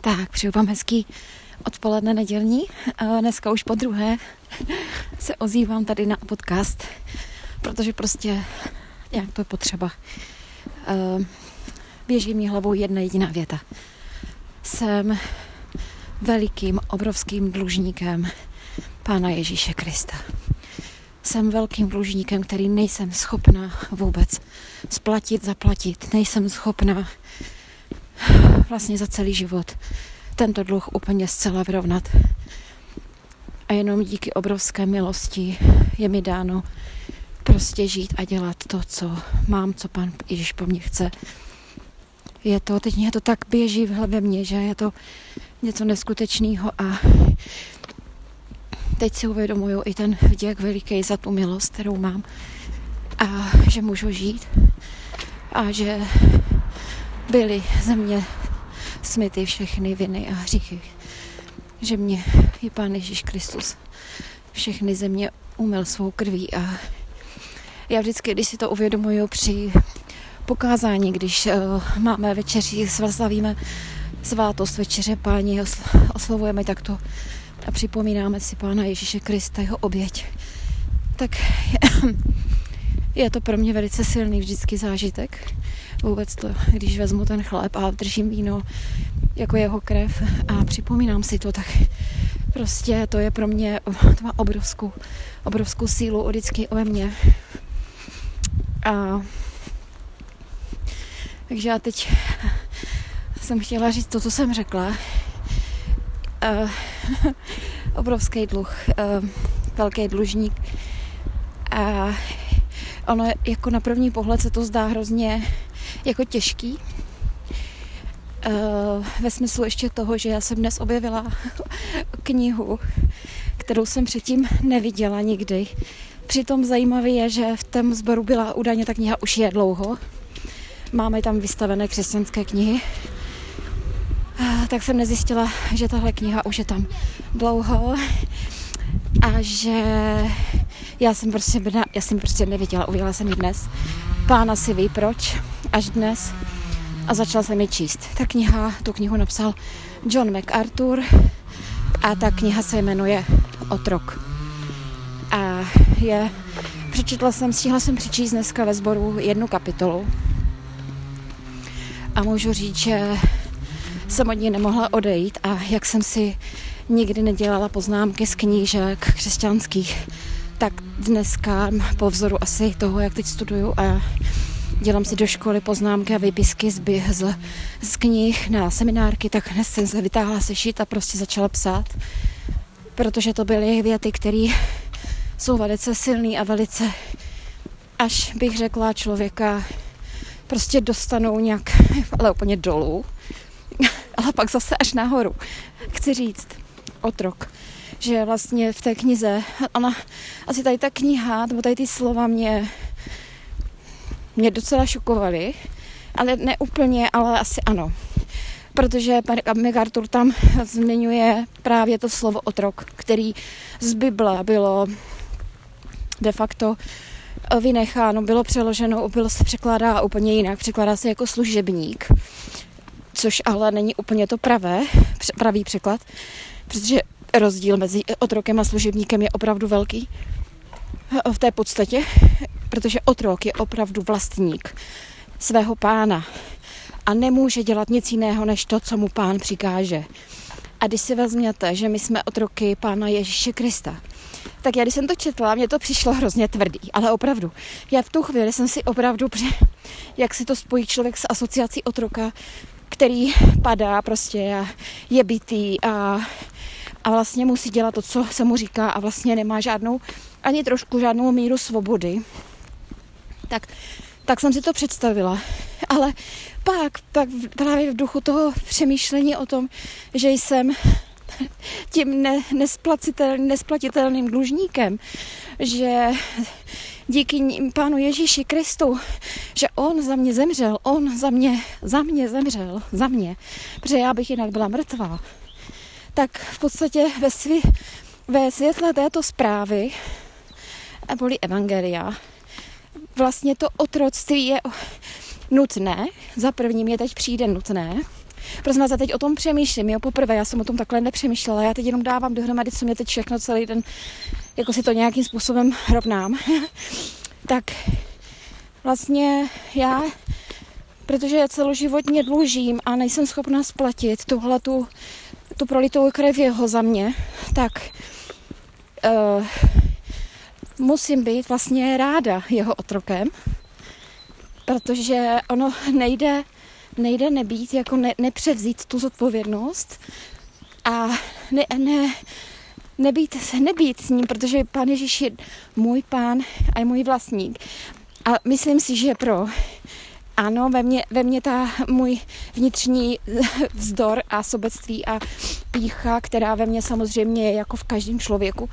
Tak, přeju vám hezký odpoledne nedělní. Dneska už po druhé se ozývám tady na podcast, protože prostě jak to je potřeba. Běží mi hlavou jedna jediná věta. Jsem velikým, obrovským dlužníkem Pána Ježíše Krista. Jsem velkým dlužníkem, který nejsem schopna vůbec splatit, zaplatit. Nejsem schopna vlastně za celý život tento dluh úplně zcela vyrovnat. A jenom díky obrovské milosti je mi dáno prostě žít a dělat to, co mám, co pan Ježíš po mně chce. Je to, teď mě to tak běží v hlavě mě, že je to něco neskutečného a teď si uvědomuju i ten vděk veliký za tu milost, kterou mám a že můžu žít a že byly ze mě smyty všechny viny a hříchy. Že mě je Pán Ježíš Kristus všechny země umyl svou krví a já vždycky, když si to uvědomuju při pokázání, když uh, máme večeři, slavíme svátost večeře páni, osl- oslovujeme takto a připomínáme si Pána Ježíše Krista, jeho oběť, tak je to pro mě velice silný vždycky zážitek. Vůbec to, když vezmu ten chléb a držím víno jako jeho krev a připomínám si to, tak prostě to je pro mě, to má obrovskou, obrovskou sílu vždycky ode mě. A takže já teď jsem chtěla říct to, co jsem řekla. Uh, obrovský dluh, uh, velký dlužník. A ono jako na první pohled se to zdá hrozně jako těžký. Uh, ve smyslu ještě toho, že já jsem dnes objevila knihu, kterou jsem předtím neviděla nikdy. Přitom zajímavé je, že v tom sboru byla údajně ta kniha už je dlouho. Máme tam vystavené křesťanské knihy. Uh, tak jsem nezjistila, že tahle kniha už je tam dlouho a že já jsem prostě, já jsem prostě neviděla, uviděla jsem ji dnes. Pána si ví proč, až dnes. A začala jsem ji číst. Ta kniha, tu knihu napsal John MacArthur a ta kniha se jmenuje Otrok. A je, přečetla jsem, stihla jsem přečíst dneska ve sboru jednu kapitolu. A můžu říct, že jsem od ní nemohla odejít a jak jsem si nikdy nedělala poznámky z knížek křesťanských, dneska po vzoru asi toho, jak teď studuju a dělám si do školy poznámky a výpisky z, z, z knih na seminárky, tak dnes jsem se vytáhla sešit a prostě začala psát, protože to byly věty, které jsou velice silný a velice, až bych řekla člověka, prostě dostanou nějak, ale úplně dolů, ale pak zase až nahoru. Chci říct, otrok že vlastně v té knize, ona, asi tady ta kniha, nebo tady ty slova mě, mě docela šokovaly, ale ne úplně, ale asi ano. Protože pan MacArthur tam zmiňuje právě to slovo otrok, který z Bible bylo de facto vynecháno, bylo přeloženo, bylo se překládá úplně jinak, překládá se jako služebník, což ale není úplně to pravé, pravý překlad, protože rozdíl mezi otrokem a služebníkem je opravdu velký v té podstatě, protože otrok je opravdu vlastník svého pána a nemůže dělat nic jiného, než to, co mu pán přikáže. A když si vezměte, že my jsme otroky pána Ježíše Krista, tak já když jsem to četla, mě to přišlo hrozně tvrdý, ale opravdu. Já v tu chvíli jsem si opravdu, jak si to spojí člověk s asociací otroka, který padá prostě a je bitý a a vlastně musí dělat to, co se mu říká a vlastně nemá žádnou, ani trošku žádnou míru svobody, tak, tak jsem si to představila. Ale pak, tak právě v duchu toho přemýšlení o tom, že jsem tím ne, nesplatitelným, nesplatitelným dlužníkem, že díky pánu Ježíši Kristu, že on za mě zemřel, on za mě, za mě zemřel, za mě, protože já bych jinak byla mrtvá tak v podstatě ve, svě, ve světle této zprávy, neboli Evangelia, vlastně to otroctví je nutné, za prvním je teď přijde nutné, Prosím vás, já teď o tom přemýšlím, jo, poprvé, já jsem o tom takhle nepřemýšlela, já teď jenom dávám dohromady, co mě teď všechno celý den, jako si to nějakým způsobem rovnám. tak vlastně já, protože celoživotně dlužím a nejsem schopná splatit tuhle tu, tu prolitou krev jeho za mě, tak uh, musím být vlastně ráda jeho otrokem, protože ono nejde, nejde nebýt, jako ne, nepřevzít tu zodpovědnost a ne, ne, nebýt, nebýt s ním, protože pán Ježíš je můj pán a je můj vlastník. A myslím si, že pro ano, ve mně, ve mně ta můj vnitřní vzdor a sobectví a pícha, která ve mně samozřejmě je jako v každém člověku,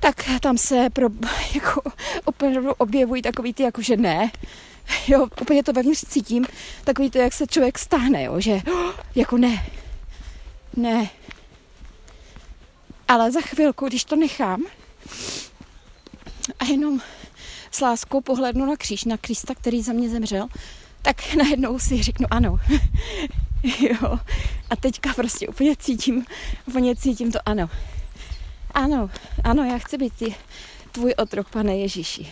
tak tam se pro, jako, úplně objevují takový ty, jako že ne, jo, úplně to vevnitř cítím, takový to, jak se člověk stáhne, jo, že jako ne, ne. Ale za chvilku, když to nechám a jenom s láskou pohlednu na kříž, na Krista, který za mě zemřel, tak najednou si řeknu ano. jo. A teďka prostě úplně cítím, úplně cítím to ano. Ano, ano, já chci být tvůj otrok, pane Ježíši.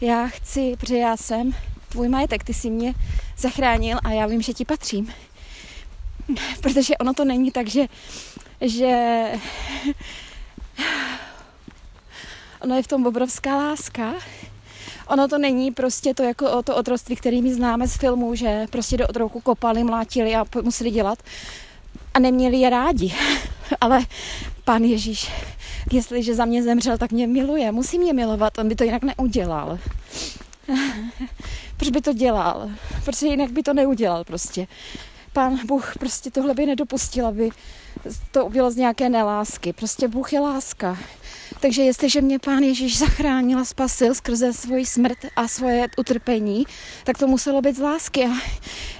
Já chci, protože já jsem tvůj majetek, ty jsi mě zachránil a já vím, že ti patřím. Protože ono to není tak, že, že ono je v tom obrovská láska. Ono to není prostě to jako to otroství, který my známe z filmů, že prostě do otroku kopali, mlátili a museli dělat a neměli je rádi. Ale pán Ježíš, jestliže za mě zemřel, tak mě miluje. Musí mě milovat, on by to jinak neudělal. Proč by to dělal? Protože jinak by to neudělal prostě. Pán Bůh prostě tohle by nedopustil, aby to bylo z nějaké nelásky. Prostě Bůh je láska. Takže jestliže mě Pán Ježíš zachránil a spasil skrze svoji smrt a svoje utrpení, tak to muselo být z lásky. A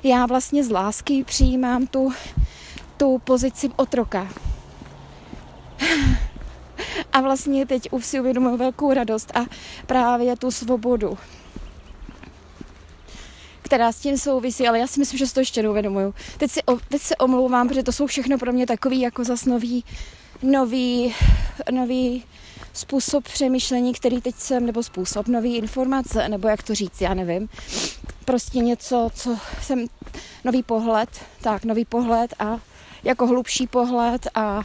já vlastně z lásky přijímám tu, tu pozici otroka. A vlastně teď už si uvědomuji velkou radost a právě tu svobodu, která s tím souvisí, ale já si myslím, že si to ještě neuvědomuju. Teď, si, teď se omlouvám, protože to jsou všechno pro mě takový jako zas nový, nový, nový způsob přemýšlení, který teď jsem, nebo způsob, nový informace, nebo jak to říct, já nevím. Prostě něco, co jsem, nový pohled, tak, nový pohled a jako hlubší pohled a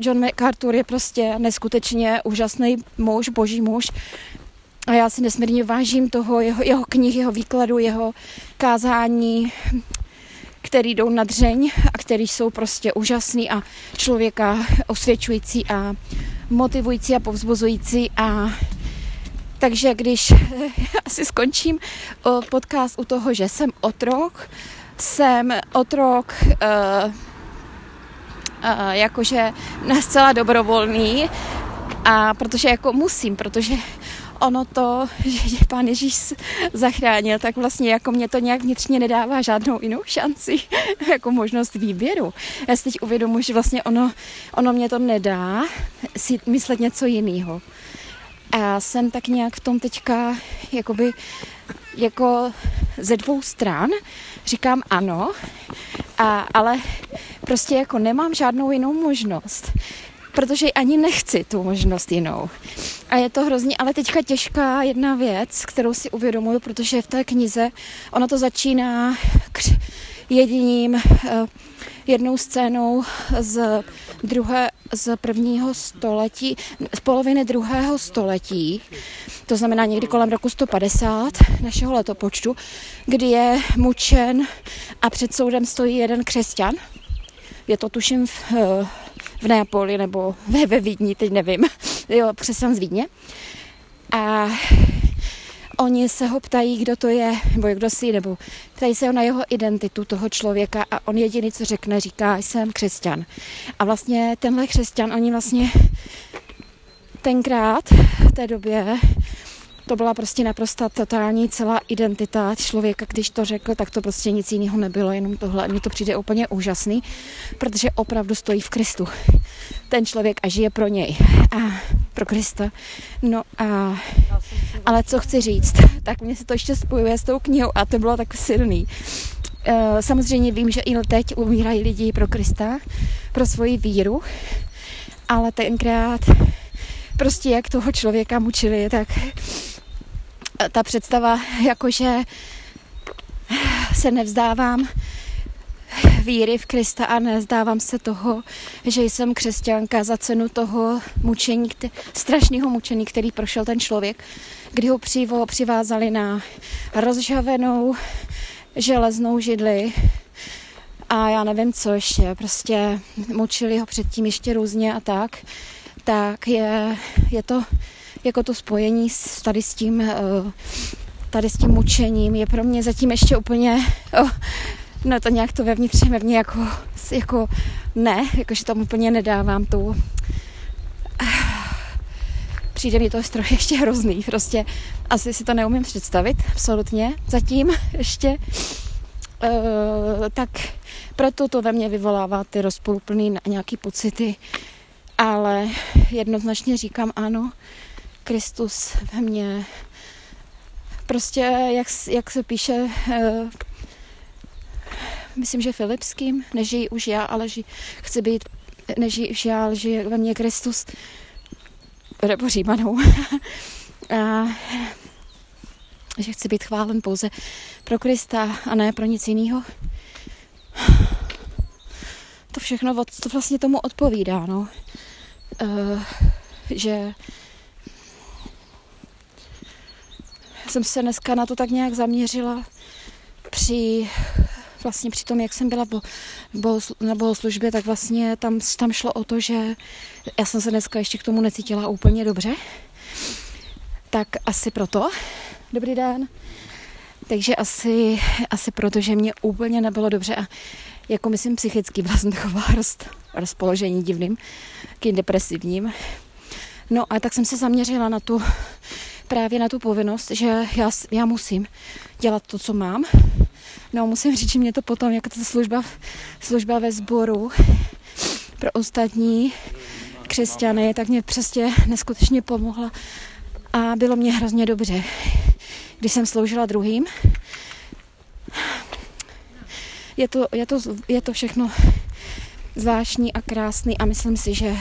John MacArthur je prostě neskutečně úžasný muž, boží muž. A já si nesmírně vážím toho, jeho, jeho knih, jeho výkladu, jeho kázání, který jdou na dřeň a který jsou prostě úžasný a člověka osvědčující a motivující a povzbuzující. A takže když asi skončím podcast u toho, že jsem otrok, jsem otrok uh, uh, jakože zcela dobrovolný a protože jako musím, protože ono to, že pán Ježíš zachránil, tak vlastně jako mě to nějak vnitřně nedává žádnou jinou šanci, jako možnost výběru. Já si teď uvědomuji, že vlastně ono, ono mě to nedá si myslet něco jiného. A jsem tak nějak v tom teďka jakoby jako ze dvou stran říkám ano, a, ale prostě jako nemám žádnou jinou možnost protože ani nechci tu možnost jinou. A je to hrozně, ale teďka těžká jedna věc, kterou si uvědomuju, protože v té knize ono to začíná jediným, eh, jednou scénou z druhé, z prvního století, z poloviny druhého století, to znamená někdy kolem roku 150 našeho letopočtu, kdy je mučen a před soudem stojí jeden křesťan. Je to tuším v, eh, v Neapoli nebo ve, ve Vídni, teď nevím, jo, přesně z Vídně. A oni se ho ptají, kdo to je, nebo kdo si, nebo ptají se ho na jeho identitu toho člověka a on jediný, co řekne, říká, jsem křesťan. A vlastně tenhle křesťan, oni vlastně tenkrát v té době to byla prostě naprosto totální celá identita člověka, když to řekl, tak to prostě nic jiného nebylo, jenom tohle. Mně to přijde úplně úžasný, protože opravdu stojí v Kristu. Ten člověk a žije pro něj a pro Krista. No a, ale co chci říct, tak mě se to ještě spojuje s tou knihou a to bylo tak silný. Eh, samozřejmě vím, že i teď umírají lidi pro Krista, pro svoji víru, ale tenkrát prostě jak toho člověka mučili, tak ta představa, jakože se nevzdávám víry v Krista a nezdávám se toho, že jsem křesťanka za cenu toho mučení, strašného mučení, který prošel ten člověk, kdy ho přivo, přivázali na rozžavenou železnou židli a já nevím co ještě, prostě mučili ho předtím ještě různě a tak, tak je, je to jako to spojení s, tady s tím eh, tady s tím mučením je pro mě zatím ještě úplně oh, no to nějak to vevnitř ve jako, jako ne, jakože tam úplně nedávám tu přijde mi to trochu ještě hrozný, prostě asi si to neumím představit, absolutně, zatím ještě. Uh, tak proto to ve mně vyvolává ty rozpoluplný nějaký pocity, ale jednoznačně říkám ano, Kristus ve mně prostě, jak, jak se píše, uh, myslím, že Filipským, nežijí už já, ale ži, chci být, nežijí už já, ale žije ve mně Kristus, nebo Římanou. a, že chci být chválen pouze pro Krista a ne pro nic jiného. To všechno to vlastně tomu odpovídá, no. Uh, že jsem se dneska na to tak nějak zaměřila při vlastně při tom, jak jsem byla bo, bo, na bohoslužbě, tak vlastně tam, tam šlo o to, že já jsem se dneska ještě k tomu necítila úplně dobře. Tak asi proto. Dobrý den. Takže asi, asi proto, že mě úplně nebylo dobře a jako myslím psychicky byla jsem taková roz, rozpoložení divným, kým depresivním. No a tak jsem se zaměřila na tu, právě na tu povinnost, že já, já musím dělat to, co mám. No musím říct, že mě to potom, jako ta služba, služba ve sboru pro ostatní křesťany, tak mě přesně neskutečně pomohla a bylo mě hrozně dobře, když jsem sloužila druhým. Je to, je to, je to všechno zvláštní a krásný a myslím si, že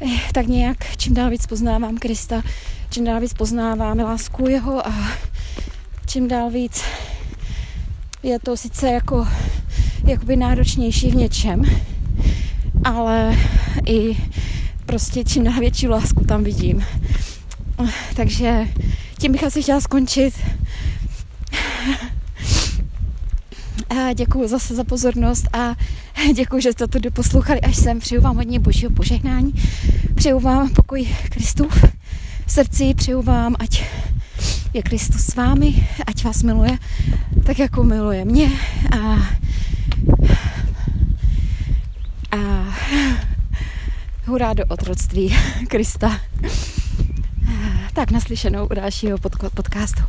eh, tak nějak čím dál víc poznávám Krista, čím dál víc poznávám lásku jeho a čím dál víc je to sice jako jakoby náročnější v něčem, ale i prostě čím dál větší lásku tam vidím. Takže tím bych asi chtěla skončit. A děkuji zase za pozornost a děkuji, že jste to doposlouchali až sem. Přeju vám hodně božího požehnání. Přeju vám pokoj Kristův v srdci. Přeju vám, ať je Kristus s vámi, ať vás miluje tak, jako miluje mě a, a hurá do otroctví Krista. Tak naslyšenou u dalšího podcastu.